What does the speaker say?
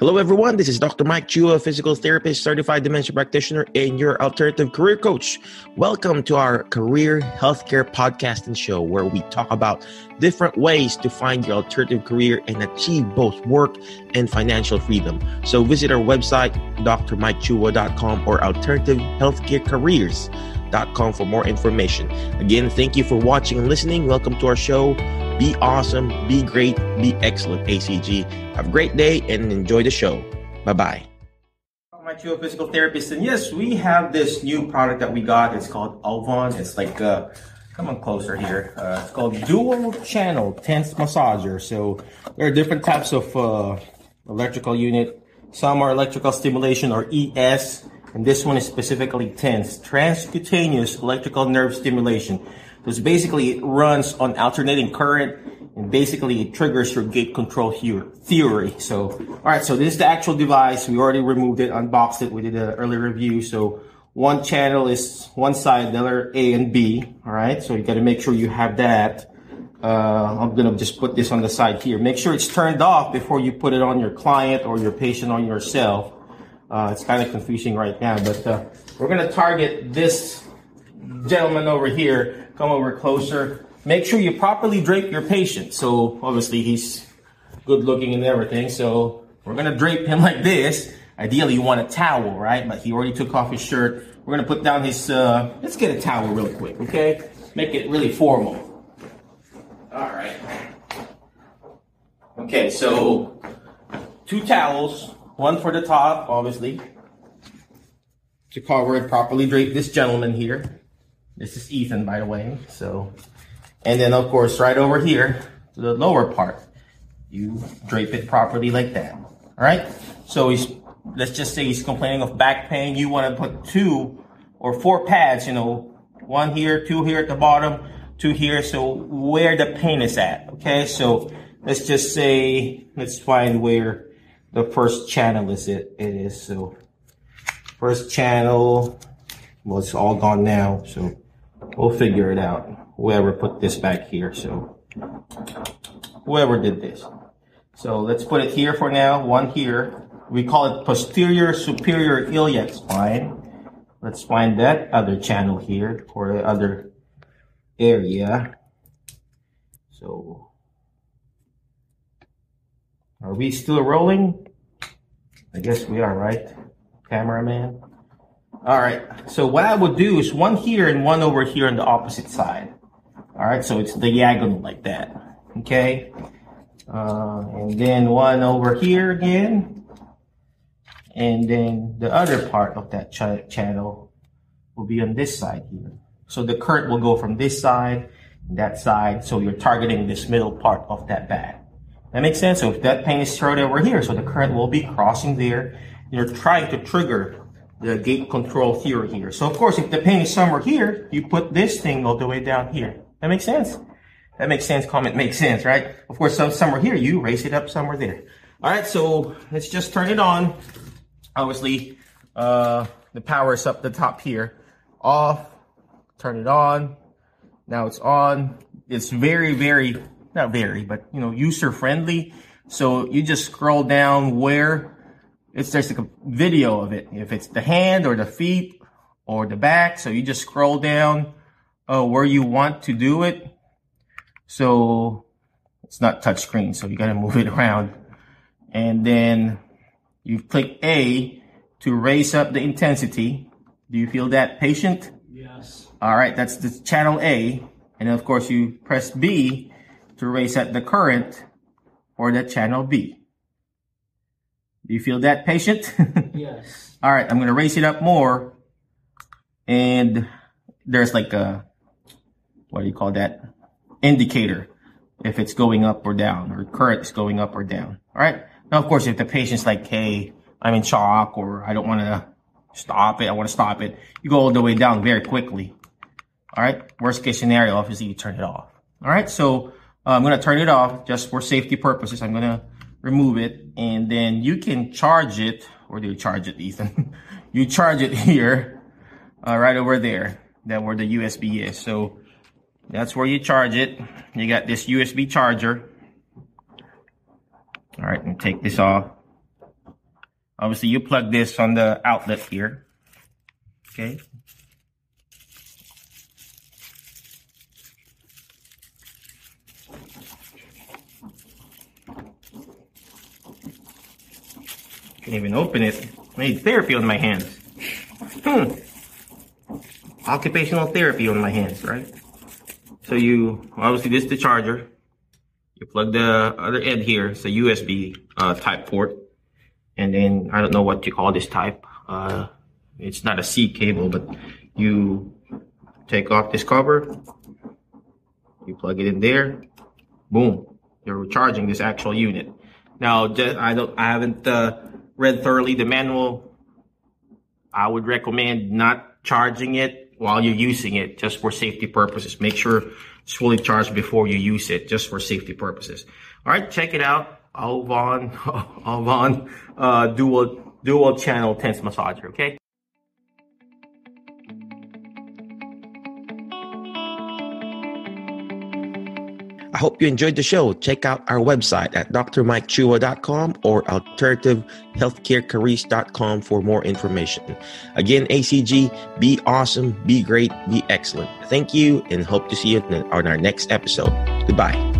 Hello, everyone. This is Dr. Mike Chua, physical therapist, certified dementia practitioner, and your alternative career coach. Welcome to our career healthcare podcast and show where we talk about different ways to find your alternative career and achieve both work and financial freedom. So visit our website, drmikechua.com or alternativehealthcarecareers.com for more information. Again, thank you for watching and listening. Welcome to our show. Be awesome, be great, be excellent, ACG. Have a great day and enjoy the show. Bye bye. My Chua physical therapist, and yes, we have this new product that we got. It's called AUVON. It's like, uh, come on closer here. Uh, it's called Dual Channel TENS Massager. So there are different types of uh, electrical unit. Some are electrical stimulation or ES, and this one is specifically TENS, transcutaneous electrical nerve stimulation. Because basically it runs on alternating current and basically it triggers your gate control here theory. So, all right, so this is the actual device. We already removed it, unboxed it. We did an early review. So one channel is one side, the other A and B. All right, so you got to make sure you have that. Uh, I'm gonna just put this on the side here. Make sure it's turned off before you put it on your client or your patient on yourself. Uh, it's kind of confusing right now, but uh, we're gonna target this gentleman over here come over closer. Make sure you properly drape your patient. So obviously he's good looking and everything. So we're gonna drape him like this. Ideally you want a towel, right? But he already took off his shirt. We're gonna put down his, uh, let's get a towel real quick, okay? Make it really formal. All right. Okay, so two towels, one for the top, obviously, to cover it properly drape this gentleman here. This is Ethan, by the way. So, and then of course, right over here the lower part, you drape it properly like that. All right. So he's, let's just say he's complaining of back pain. You want to put two or four pads, you know, one here, two here at the bottom, two here. So where the pain is at. Okay. So let's just say, let's find where the first channel is it, it is. So first channel, well, it's all gone now. So We'll figure it out. Whoever put this back here, so whoever did this. So let's put it here for now, one here. We call it posterior superior iliac spine. Let's find that other channel here or the other area. So are we still rolling? I guess we are, right? Cameraman. All right. So what I would do is one here and one over here on the opposite side. All right. So it's diagonal like that. Okay. Uh, and then one over here again. And then the other part of that ch channel will be on this side here. So the current will go from this side, and that side. So you're targeting this middle part of that bag. That makes sense. So if that pain is thrown over here, so the current will be crossing there. You're trying to trigger the gate control theory here. So of course, if the pain is somewhere here, you put this thing all the way down here. That makes sense. That makes sense. Comment makes sense, right? Of course, some, somewhere here, you raise it up somewhere there. All right, so let's just turn it on. Obviously, uh, the power is up the top here. Off, turn it on. Now it's on. It's very, very, not very, but you know, user friendly. So you just scroll down where it's just like a video of it. If it's the hand or the feet or the back, so you just scroll down uh, where you want to do it. So it's not touch screen, so you got to move it around. And then you click A to raise up the intensity. Do you feel that patient? Yes. All right, that's the channel A. And then of course you press B to raise up the current for the channel B. Do you feel that patient? yes. All right, I'm going to raise it up more. And there's like a, what do you call that? Indicator. If it's going up or down or current is going up or down. All right. Now, of course, if the patient's like, hey, I'm in shock or I don't want to stop it. I want to stop it. You go all the way down very quickly. All right. Worst case scenario, obviously you turn it off. All right. So uh, I'm going to turn it off just for safety purposes. I'm going to remove it, and then you can charge it. Where do you charge it, Ethan? you charge it here, uh, right over there, that where the USB is. So that's where you charge it. You got this USB charger. All right, and take this off. Obviously, you plug this on the outlet here. Okay. Can't even open it. I need therapy on my hands. Hmm. Occupational therapy on my hands, right? So you, obviously this is the charger. You plug the other end here. It's a USB uh, type port. And then I don't know what you call this type. Uh, it's not a C cable, but you take off this cover. You plug it in there. Boom. You're charging this actual unit. Now, I don't, I haven't uh, read thoroughly the manual, I would recommend not charging it while you're using it just for safety purposes. Make sure it's fully charged before you use it just for safety purposes. All right, check it out. AUVON, AUVON, uh, dual, dual channel TENS massager. Okay. I hope you enjoyed the show. Check out our website at drmikechua.com or alternativehealthcarecareers.com for more information. Again, ACG, be awesome, be great, be excellent. Thank you, and hope to see you on our next episode. Goodbye.